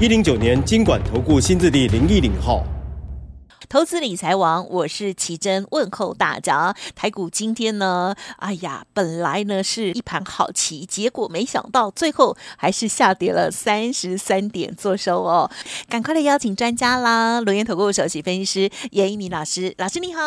一零九年金管投顾新字第零一零号，投资理财王，我是奇珍，问候大家。台股今天呢，哎呀，本来呢是一盘好棋，结果没想到最后还是下跌了三十三点，做收哦。赶快来邀请专家啦，轮研投顾首席分析师严一鸣老师，老师你好。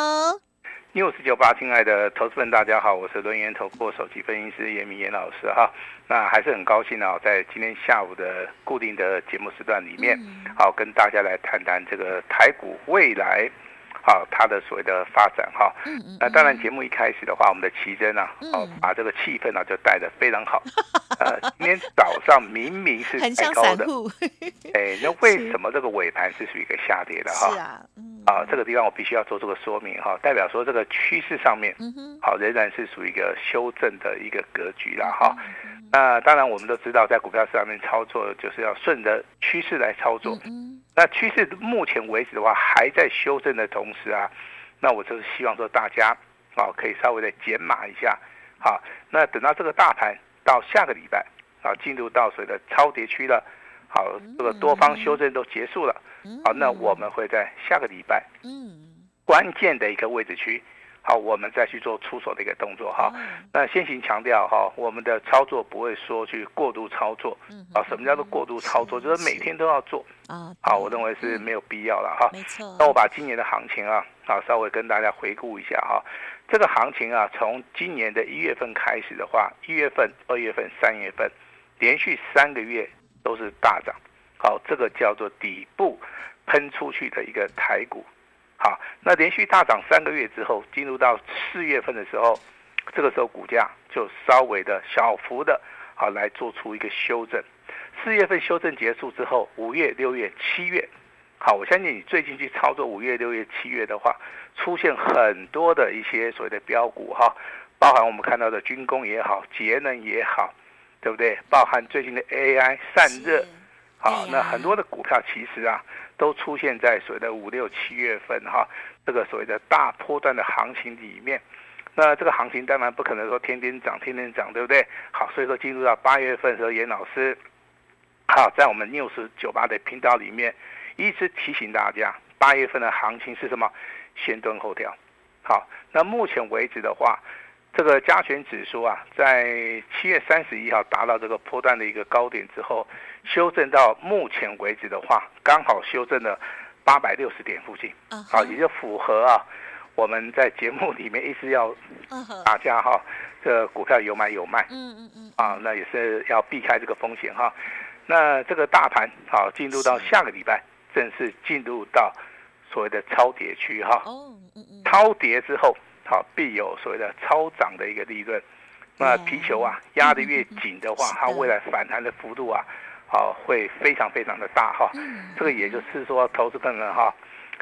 News 九八，亲爱的投资们，大家好，我是轮研投顾首席分析师严一民严老师哈。那还是很高兴啊，在今天下午的固定的节目时段里面，好跟大家来谈谈这个台股未来。好，它的所谓的发展哈，那当然节目一开始的话，我们的奇珍啊，哦，把这个气氛呢就带得非常好。呃，今天早上明明是 太高的，哎，那为什么这个尾盘是属于一个下跌的哈？啊，这个地方我必须要做这个说明哈，代表说这个趋势上面，好仍然是属于一个修正的一个格局了哈。那当然我们都知道，在股票市场面操作就是要顺着趋势来操作。那趋势目前为止的话，还在修正的同时啊，那我就是希望说大家啊，可以稍微的减码一下，好，那等到这个大盘到下个礼拜啊，进入到所谓的超跌区了，好，这个多方修正都结束了，好，那我们会在下个礼拜，嗯关键的一个位置区。好，我们再去做出手的一个动作哈。那先行强调哈，我们的操作不会说去过度操作。啊，什么叫做过度操作？就是每天都要做。啊，好，我认为是没有必要了哈。没错。那我把今年的行情啊，啊，稍微跟大家回顾一下哈。这个行情啊，从今年的一月份开始的话，一月份、二月份、三月份，连续三个月都是大涨。好，这个叫做底部喷出去的一个台股。好，那连续大涨三个月之后，进入到四月份的时候，这个时候股价就稍微的小幅的，好来做出一个修正。四月份修正结束之后，五月、六月、七月，好，我相信你最近去操作五月、六月、七月的话，出现很多的一些所谓的标股哈，包含我们看到的军工也好，节能也好，对不对？包含最近的 AI 散热，好，那很多的股票其实啊。都出现在所谓的五六七月份哈，这个所谓的大波段的行情里面，那这个行情当然不可能说天天涨天天涨，对不对？好，所以说进入到八月份的时候，严老师，好，在我们 News 九八的频道里面一直提醒大家，八月份的行情是什么？先蹲后跳。好，那目前为止的话。这个加权指数啊，在七月三十一号达到这个波段的一个高点之后，修正到目前为止的话，刚好修正了八百六十点附近，好，也就符合啊我们在节目里面一直要大家哈，这个股票有买有卖，嗯嗯嗯，啊，那也是要避开这个风险哈。那这个大盘好，进入到下个礼拜，正式进入到所谓的超跌区哈，超跌之后。好，必有所谓的超涨的一个利润。那皮球啊压得越紧的话，它未来反弹的幅度啊，好会非常非常的大哈。这个也就是说，投资朋友们哈，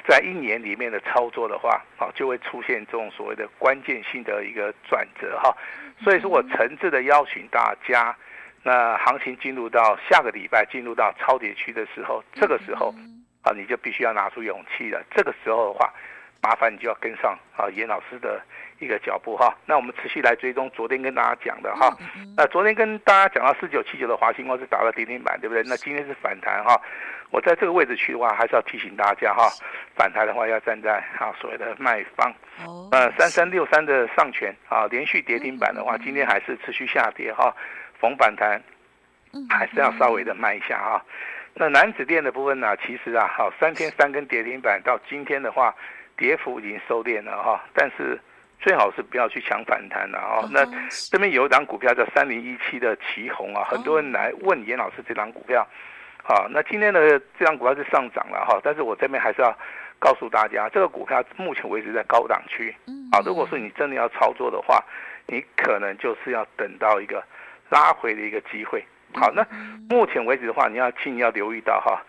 在一年里面的操作的话，好就会出现这种所谓的关键性的一个转折哈。所以说我诚挚的邀请大家，那行情进入到下个礼拜进入到超跌区的时候，这个时候啊你就必须要拿出勇气了。这个时候的话。麻烦你就要跟上啊，严老师的一个脚步哈。那我们持续来追踪昨天跟大家讲的哈。那昨天跟大家讲到四九七九的华星光是打到跌停板，对不对？那今天是反弹哈。我在这个位置去的话，还是要提醒大家哈，反弹的话要站在啊所谓的卖方。呃，三三六三的上权啊，连续跌停板的话，今天还是持续下跌哈。逢反弹，还是要稍微的卖一下哈。那楠梓电的部分呢，其实啊，好三天三根跌停板，到今天的话。跌幅已经收敛了哈，但是最好是不要去抢反弹了哈。那这边有一档股票叫三零一七的旗红啊，很多人来问严老师这档股票，好，那今天的这档股票是上涨了哈，但是我这边还是要告诉大家，这个股票目前为止在高档区，啊，如果说你真的要操作的话，你可能就是要等到一个拉回的一个机会，好，那目前为止的话，你要请你要留意到哈，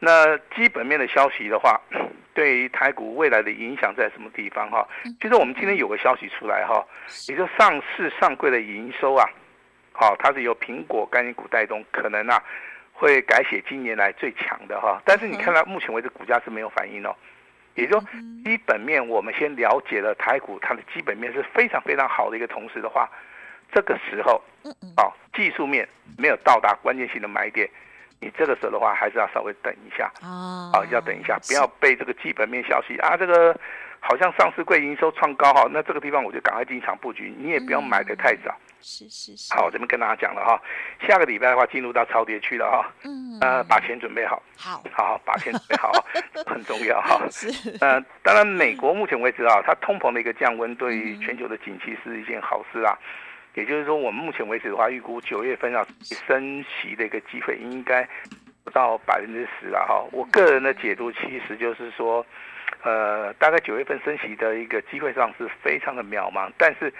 那基本面的消息的话，对于台股未来的影响在什么地方哈？其实我们今天有个消息出来哈，也就上市上柜的营收啊，好，它是由苹果概念股带动，可能啊会改写今年来最强的哈。但是你看到目前为止股价是没有反应哦，也就基本面我们先了解了台股它的基本面是非常非常好的一个同时的话。这个时候，好，技术面没有到达关键性的买点，你这个时候的话还是要稍微等一下啊，要等一下，不要被这个基本面消息啊，这个好像上市柜营收创高哈，那这个地方我就赶快进场布局，你也不要买的太早。是是是。好，我这边跟大家讲了哈，下个礼拜的话进入到超跌区了哈，嗯，呃，把钱准备好，好，好，把钱准备好，很重要哈。是。呃，当然，美国目前为止啊，它通膨的一个降温，对于全球的景气是一件好事啊。也就是说，我们目前为止的话，预估九月份要升息的一个机会应该不到百分之十了哈。我个人的解读其实就是说，呃，大概九月份升息的一个机会上是非常的渺茫，但是。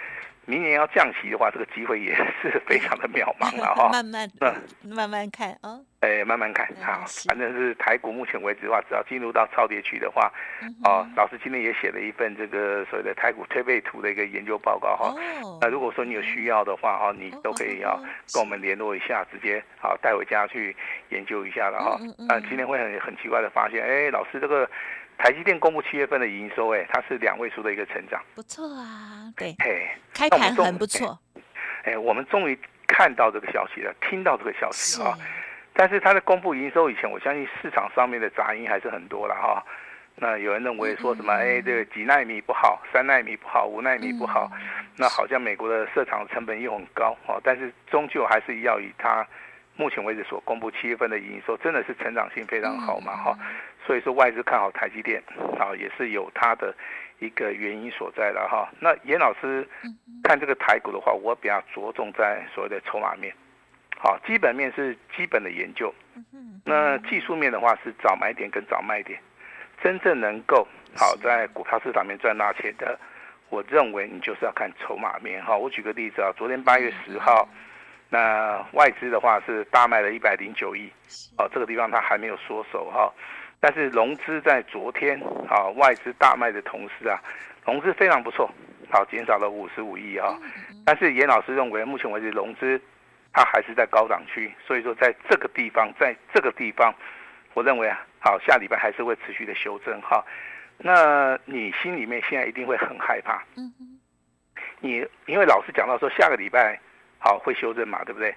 明年要降息的话，这个机会也是非常的渺茫了哈。慢慢，嗯，慢慢看啊。哎，慢慢看，好，反正是台股目前为止的话，只要进入到超跌区的话，哦，老师今天也写了一份这个所谓的台股推背图的一个研究报告哈。那如果说你有需要的话哈，你都可以要跟我们联络一下，直接好带回家去研究一下了哈。啊，今天会很很奇怪的发现，哎，老师这个。台积电公布七月份的营收，哎，它是两位数的一个成长，不错啊，对，嘿，开盘很不错，哎，我们终于看到这个消息了，听到这个消息啊，但是它在公布营收以前，我相信市场上面的杂音还是很多了哈。那有人认为说什么，哎，这个几纳米不好，三纳米不好，五纳米不好，那好像美国的设厂成本又很高哦，但是终究还是要以它目前为止所公布七月份的营收，真的是成长性非常好嘛哈。所以说外资看好台积电，啊，也是有它的一个原因所在的哈。那严老师看这个台股的话，我比较着重在所谓的筹码面，好，基本面是基本的研究，那技术面的话是找买点跟找卖点，真正能够好在股票市场面赚大钱的，我认为你就是要看筹码面哈。我举个例子啊，昨天八月十号，那外资的话是大卖了一百零九亿，哦，这个地方它还没有缩手哈。但是融资在昨天啊，外资大卖的同时啊，融资非常不错，好，减少了五十五亿啊。但是严老师认为，目前为止融资它还是在高档区，所以说在这个地方，在这个地方，我认为啊，好，下礼拜还是会持续的修正哈。那你心里面现在一定会很害怕，你因为老师讲到说下个礼拜好会修正嘛，对不对？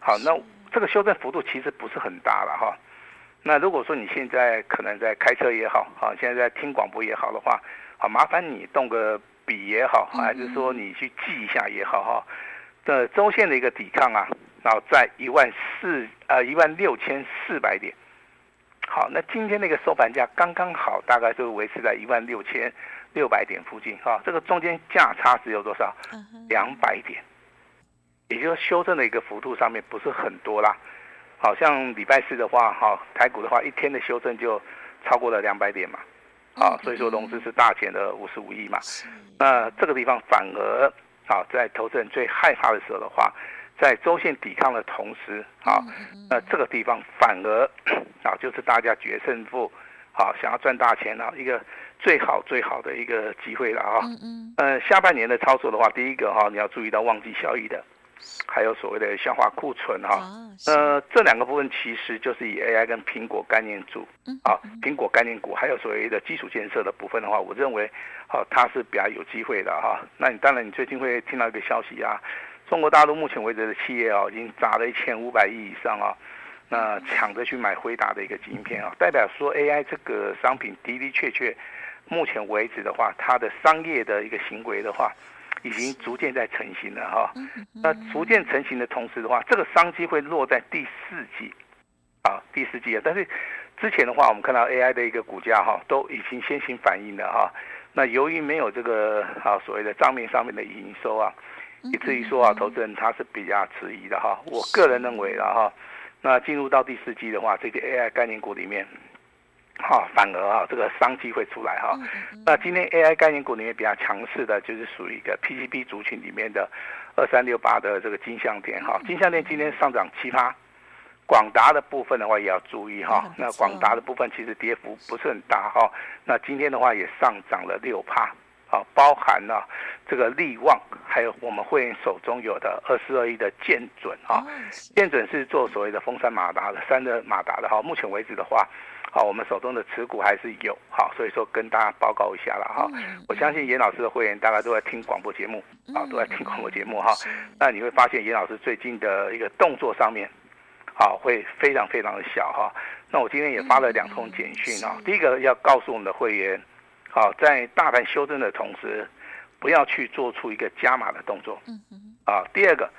好，那这个修正幅度其实不是很大了哈。那如果说你现在可能在开车也好，好，现在在听广播也好的话，好，麻烦你动个笔也好，还是说你去记一下也好哈。的周线的一个抵抗啊，然后在一万四呃一万六千四百点。好，那今天那个收盘价刚刚好，大概就维持在一万六千六百点附近哈。这个中间价差只有多少？两百点，也就是修正的一个幅度上面不是很多啦。好像礼拜四的话，哈，台股的话，一天的修正就超过了两百点嘛，啊，所以说融资是大减了五十五亿嘛，那这个地方反而，啊，在投资人最害怕的时候的话，在周线抵抗的同时，啊，那这个地方反而，啊，就是大家决胜负，啊，想要赚大钱啊，一个最好最好的一个机会了啊，嗯，呃，下半年的操作的话，第一个哈，你要注意到旺季效益的。还有所谓的消化库存哈，呃，这两个部分其实就是以 AI 跟苹果概念组啊，苹果概念股，还有所谓的基础建设的部分的话，我认为，好，它是比较有机会的哈。那你当然，你最近会听到一个消息啊，中国大陆目前为止的企业啊，已经砸了一千五百亿以上啊，那抢着去买辉达的一个晶片啊，代表说 AI 这个商品的的确确，目前为止的话，它的商业的一个行为的话。已经逐渐在成型了哈，那逐渐成型的同时的话，这个商机会落在第四季，啊，第四季啊。但是之前的话，我们看到 AI 的一个股价哈，都已经先行反应了哈。那由于没有这个啊所谓的账面上面的营收啊，以至于说啊，投资人他是比较迟疑的哈。我个人认为了哈，那进入到第四季的话，这个 AI 概念股里面。哈，反而啊，这个商机会出来哈。那今天 AI 概念股里面比较强势的，就是属于一个 PCB 族群里面的二三六八的这个金项店哈。金像电今天上涨七趴，广达的部分的话也要注意哈。那广达的部分其实跌幅不是很大哈。那今天的话也上涨了六趴，啊，包含了这个利旺，还有我们会员手中有的二四二一的建准啊。建准是做所谓的风山马达的，三的马达的哈。目前为止的话。好，我们手中的持股还是有好，所以说跟大家报告一下了哈。我相信严老师的会员大概都在听广播节目啊，都在听广播节目哈。那你会发现严老师最近的一个动作上面，好，会非常非常的小哈。那我今天也发了两通简讯啊，第一个要告诉我们的会员，好，在大盘修正的同时，不要去做出一个加码的动作。啊，第二个，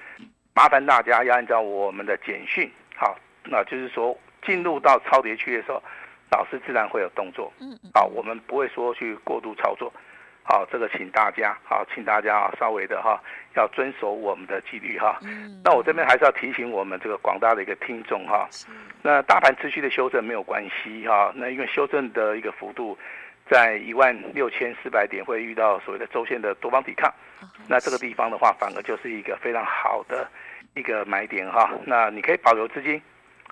麻烦大家要按照我们的简讯，好，那就是说进入到超跌区的时候。老师自然会有动作，嗯，好，我们不会说去过度操作，好，这个请大家，好，请大家稍微的哈，要遵守我们的纪律哈。嗯，那我这边还是要提醒我们这个广大的一个听众哈，那大盘持续的修正没有关系哈，那因为修正的一个幅度在一万六千四百点会遇到所谓的周线的多方抵抗，那这个地方的话反而就是一个非常好的一个买点哈，那你可以保留资金。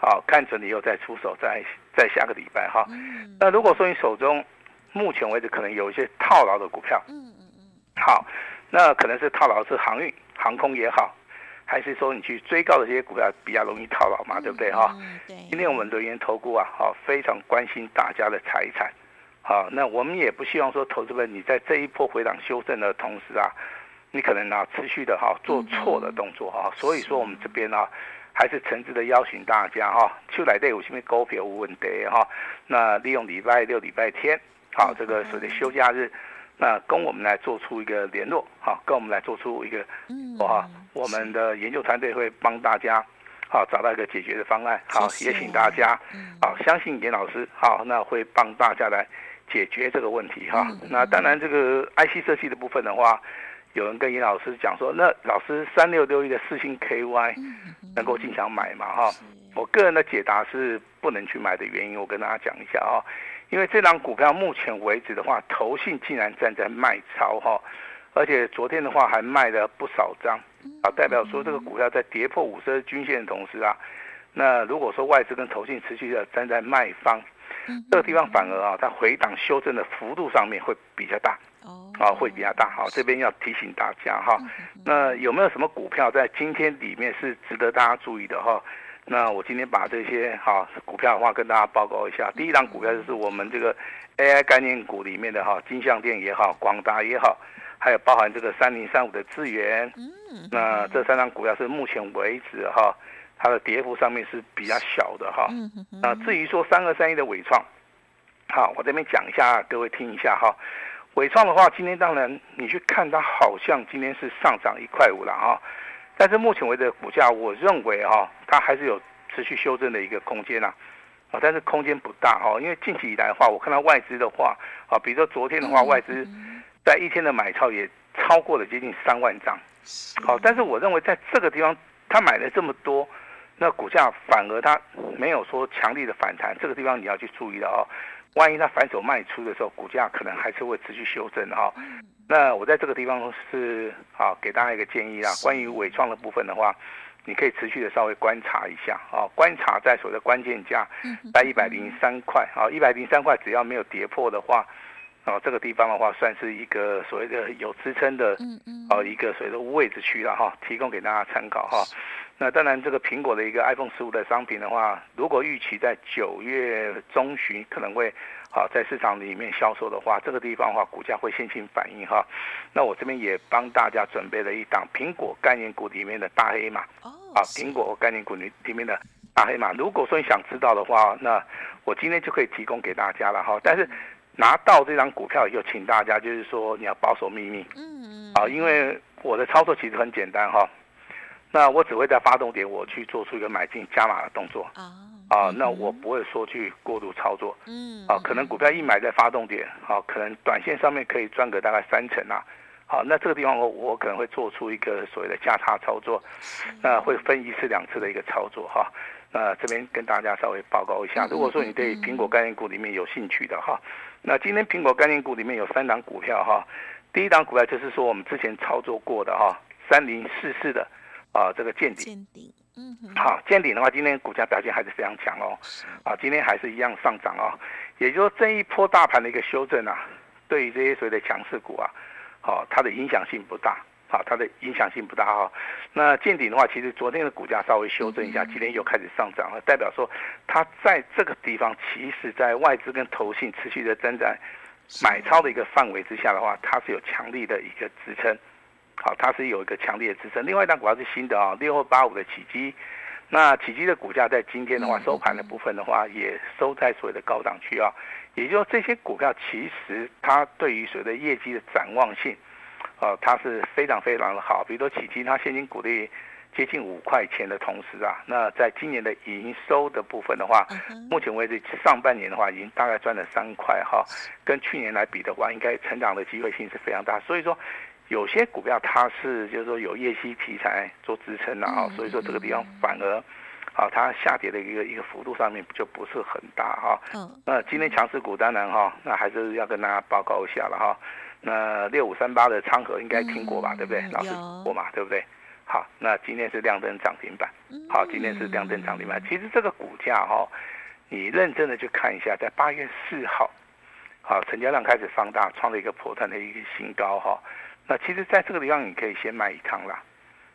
好，看准你以后再出手，再再下个礼拜哈。那如果说你手中目前为止可能有一些套牢的股票，嗯嗯嗯，好，那可能是套牢是航运、航空也好，还是说你去追高的这些股票比较容易套牢嘛，对不对哈？对。今天我们留言投顾啊，好，非常关心大家的财产，好，那我们也不希望说投资们你在这一波回档修正的同时啊，你可能啊持续的哈做错的动作哈，所以说我们这边啊。还是诚挚的邀请大家哈，出来对我这边股票无问题哈。那利用礼拜六、礼拜天，好，这个所谓的休假日，那跟我们来做出一个联络，好，跟我们来做出一个，哇，我们的研究团队会帮大家，好，找到一个解决的方案，好，也请大家，好，相信严老师，好，那会帮大家来解决这个问题哈。那当然，这个 IC 设计的部分的话。有人跟严老师讲说，那老师三六六一的四星 KY 能够进场买吗？哈，我个人的解答是不能去买的原因，我跟大家讲一下啊，因为这档股票目前为止的话，投信竟然站在卖超哈，而且昨天的话还卖了不少张，啊，代表说这个股票在跌破五十日均线的同时啊，那如果说外资跟投信持续的站在卖方，这个地方反而啊，它回档修正的幅度上面会比较大。啊，会比较大。好，这边要提醒大家哈。那有没有什么股票在今天里面是值得大家注意的哈？那我今天把这些哈股票的话跟大家报告一下。第一档股票就是我们这个 AI 概念股里面的哈，金像电也好，广达也好，还有包含这个三零三五的智原。那这三档股票是目前为止哈，它的跌幅上面是比较小的哈。那至于说三二三一的伟创，好，我这边讲一下，各位听一下哈。纬创的话，今天当然你去看它，好像今天是上涨一块五了啊。但是目前为止的股价，我认为哈，它还是有持续修正的一个空间呐。啊，但是空间不大哈，因为近期以来的话，我看到外资的话，啊，比如说昨天的话，外资在一天的买超也超过了接近三万张。好，但是我认为在这个地方，他买了这么多，那股价反而它没有说强力的反弹，这个地方你要去注意的哦。万一它反手卖出的时候，股价可能还是会持续修正哈。那我在这个地方是啊，给大家一个建议啦。关于纬创的部分的话，你可以持续的稍微观察一下啊，观察在所谓的关键价在一百零三块啊，一百零三块只要没有跌破的话，啊，这个地方的话算是一个所谓的有支撑的嗯嗯啊一个所谓的位置区了哈，提供给大家参考哈。那当然，这个苹果的一个 iPhone 十五的商品的话，如果预期在九月中旬可能会好在市场里面销售的话，这个地方的话，股价会先行反应哈。那我这边也帮大家准备了一档苹果概念股里面的大黑马哦，啊，苹果概念股里里面的大黑马。如果说你想知道的话，那我今天就可以提供给大家了哈。但是拿到这张股票以后，请大家就是说你要保守秘密，嗯嗯，啊，因为我的操作其实很简单哈。那我只会在发动点，我去做出一个买进加码的动作啊啊，那我不会说去过度操作，嗯啊，可能股票一买在发动点，好，可能短线上面可以赚个大概三成啊，好，那这个地方我我可能会做出一个所谓的价差操作，那会分一次两次的一个操作哈，那这边跟大家稍微报告一下，如果说你对苹果概念股里面有兴趣的哈，那今天苹果概念股里面有三档股票哈，第一档股票就是说我们之前操作过的哈，三零四四的。啊，这个见顶，嗯哼，好，见顶的话，今天股价表现还是非常强哦。啊，今天还是一样上涨哦。也就是说，这一波大盘的一个修正啊，对于这些所谓的强势股啊，好，它的影响性不大。好，它的影响性不大哈。那见顶的话，其实昨天的股价稍微修正一下，今天又开始上涨了，代表说它在这个地方，其实在外资跟投信持续的增长买超的一个范围之下的话，它是有强力的一个支撑。好，它是有一个强烈的支撑。另外一档股票是新的啊，六二八五的起基。那起基的股价在今天的话，收盘的部分的话，也收在所谓的高档区啊。也就是说，这些股票其实它对于所谓的业绩的展望性。哦，它是非常非常的好，比如说起基，它现金股利接近五块钱的同时啊，那在今年的营收的部分的话，目前为止上半年的话，已经大概赚了三块哈，跟去年来比的话，应该成长的机会性是非常大。所以说，有些股票它是就是说有业绩题材做支撑的啊，所以说这个地方反而啊，它下跌的一个一个幅度上面就不是很大哈。嗯。那今天强势股当然哈，那还是要跟大家报告一下了哈。那六五三八的昌河应该听过吧，嗯、对不对？老师听过嘛，对不对？好，那今天是亮灯涨停板。好，今天是亮灯涨停板。其实这个股价哈，你认真的去看一下，在八月四号，好，成交量开始放大，创了一个波段的一个新高哈。那其实在这个地方你可以先买一趟啦。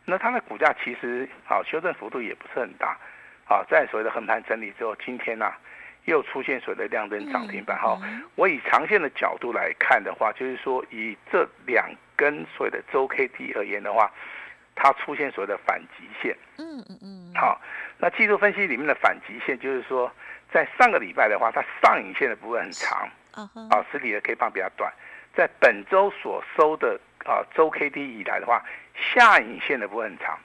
那它的股价其实好修正幅度也不是很大。好，在所谓的横盘整理之后，今天呢、啊？又出现所谓的亮灯涨停板哈，我以长线的角度来看的话，就是说以这两根所谓的周 K D 而言的话，它出现所谓的反极线。嗯嗯嗯。好，那技术分析里面的反极线就是说，在上个礼拜的话，它上影线的部分很长，啊，实体的 K 棒比较短，在本周所收的啊周 K D 以来的话，下影线的部分很长，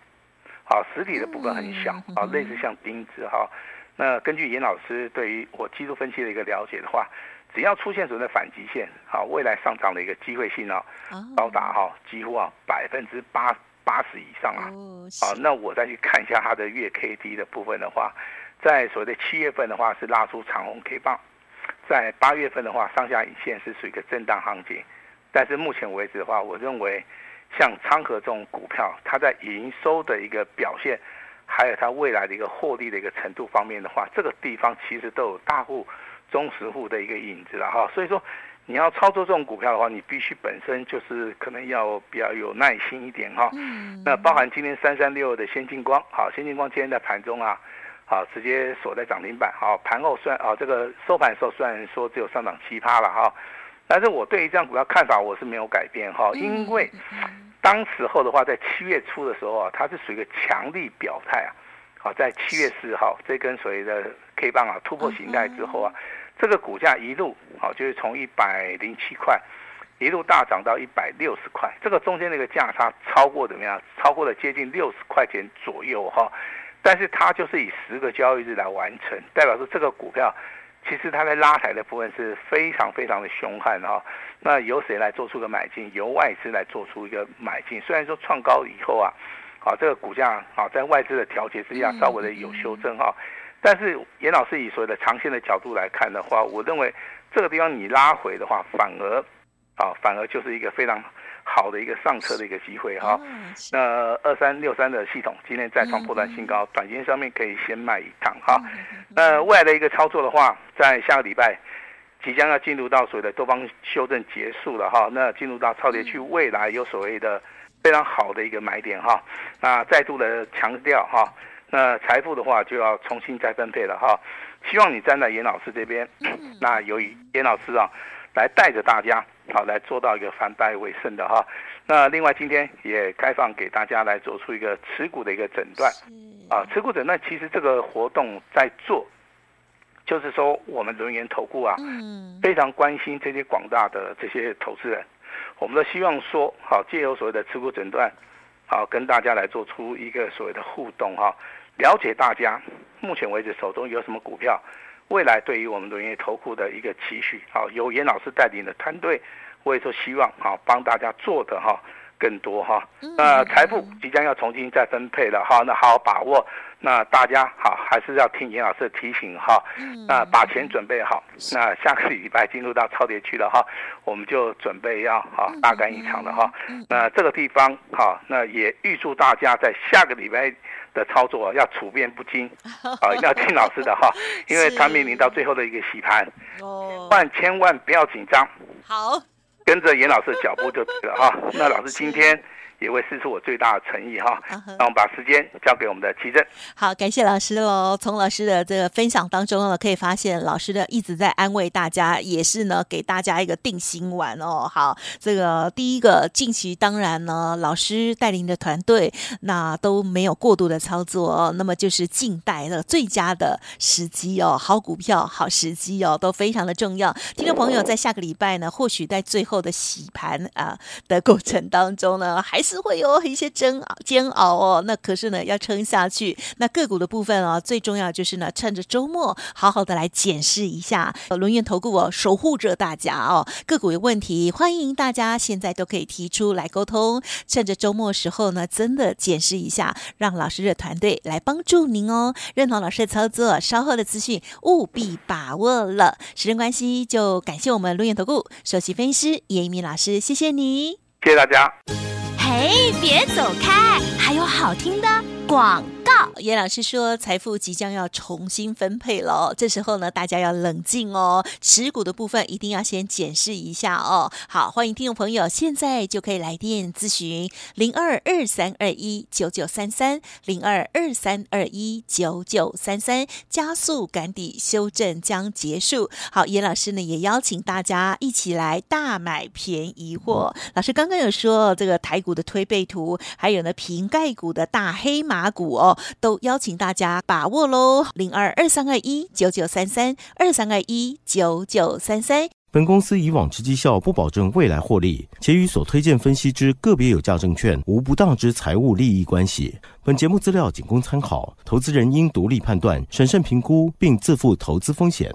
啊，实体的部分很小，啊，类似像钉子哈。那根据严老师对于我技术分析的一个了解的话，只要出现所谓的反极线，好，未来上涨的一个机会性呢，高达哈几乎啊百分之八八十以上啊，好，那我再去看一下它的月 K D 的部分的话，在所谓的七月份的话是拉出长红 K 棒，在八月份的话上下影线是属于一个震荡行情，但是目前为止的话，我认为像昌河这种股票，它在营收的一个表现。还有它未来的一个获利的一个程度方面的话，这个地方其实都有大户、中实户的一个影子了哈。所以说，你要操作这种股票的话，你必须本身就是可能要比较有耐心一点哈。那包含今天三三六的先进光，好，先进光今天在盘中啊，好，直接锁在涨停板，好，盘后算啊，这个收盘的时候虽然说只有上涨七趴了哈，但是我对于这样股票看法我是没有改变哈，因为。当时候的话，在七月初的时候啊，它是属于一个强力表态啊。好，在七月四号这根所谓的 K 棒啊突破形态之后啊，这个股价一路好就是从一百零七块一路大涨到一百六十块，这个中间那个价差超过怎么样？超过了接近六十块钱左右哈。但是它就是以十个交易日来完成，代表说这个股票。其实它在拉抬的部分是非常非常的凶悍哈，那由谁来做出个买进？由外资来做出一个买进。虽然说创高以后啊，好这个股价啊在外资的调节之下稍微的有修正哈，但是严老师以所谓的长线的角度来看的话，我认为这个地方你拉回的话，反而啊反而就是一个非常。好的一个上车的一个机会哈，那二三六三的系统今天再创破段新高，短线上面可以先卖一趟哈。那未来的一个操作的话，在下个礼拜即将要进入到所谓的多方修正结束了哈，那进入到超跌区，未来有所谓的非常好的一个买点哈。那再度的强调哈，那财富的话就要重新再分配了哈。希望你站在严老师这边，那由于严老师啊。来带着大家，好来做到一个反败为胜的哈。那另外今天也开放给大家来做出一个持股的一个诊断，啊，持股诊断其实这个活动在做，就是说我们轮元投顾啊，非常关心这些广大的这些投资人，我们都希望说，好借由所谓的持股诊断，好跟大家来做出一个所谓的互动哈，了解大家目前为止手中有什么股票。未来对于我们轮业投顾的一个期许，好，由严老师带领的团队，我也说希望好帮大家做的哈更多哈。那财富即将要重新再分配了哈，那好好把握。那大家好，还是要听严老师的提醒哈。那把钱准备好。那下个礼拜进入到超跌区了哈，我们就准备要好大干一场了哈。那这个地方好，那也预祝大家在下个礼拜的操作要处变不惊，啊，一定要听老师的哈，因为它面临到最后的一个洗盘，哦，万千万不要紧张，好，跟着严老师的脚步就对了哈。那老师今天。也会释出我最大的诚意哈，那我们把时间交给我们的奇珍。好，感谢老师哦。从老师的这个分享当中呢，可以发现老师的一直在安慰大家，也是呢给大家一个定心丸哦。好，这个第一个近期当然呢，老师带领的团队那都没有过度的操作哦，那么就是静待的最佳的时机哦，好股票好时机哦，都非常的重要。听众朋友在下个礼拜呢，或许在最后的洗盘啊的过程当中呢，还是。会有一些煎熬煎熬哦，那可是呢要撑下去。那个股的部分哦，最重要就是呢，趁着周末好好的来检视一下。呃轮元投顾哦，守护着大家哦。个股有问题，欢迎大家现在都可以提出来沟通。趁着周末时候呢，真的检视一下，让老师的团队来帮助您哦。认同老师的操作，稍后的资讯务必把握了。时间关系，就感谢我们轮元投顾首席分析师严一鸣老师，谢谢你，谢谢大家。哎，别走开，还有好听的广告。严老师说，财富即将要重新分配了，这时候呢，大家要冷静哦，持股的部分一定要先检视一下哦。好，欢迎听众朋友，现在就可以来电咨询零二二三二一九九三三零二二三二一九九三三，加速赶底修正将结束。好，严老师呢也邀请大家一起来大买便宜货。老师刚刚有说这个台股的推背图，还有呢瓶盖股的大黑马股哦。都邀请大家把握喽，零二二三二一九九三三二三二一九九三三。本公司以往之绩效不保证未来获利，且与所推荐分析之个别有价证券无不当之财务利益关系。本节目资料仅供参考，投资人应独立判断、审慎评估，并自负投资风险。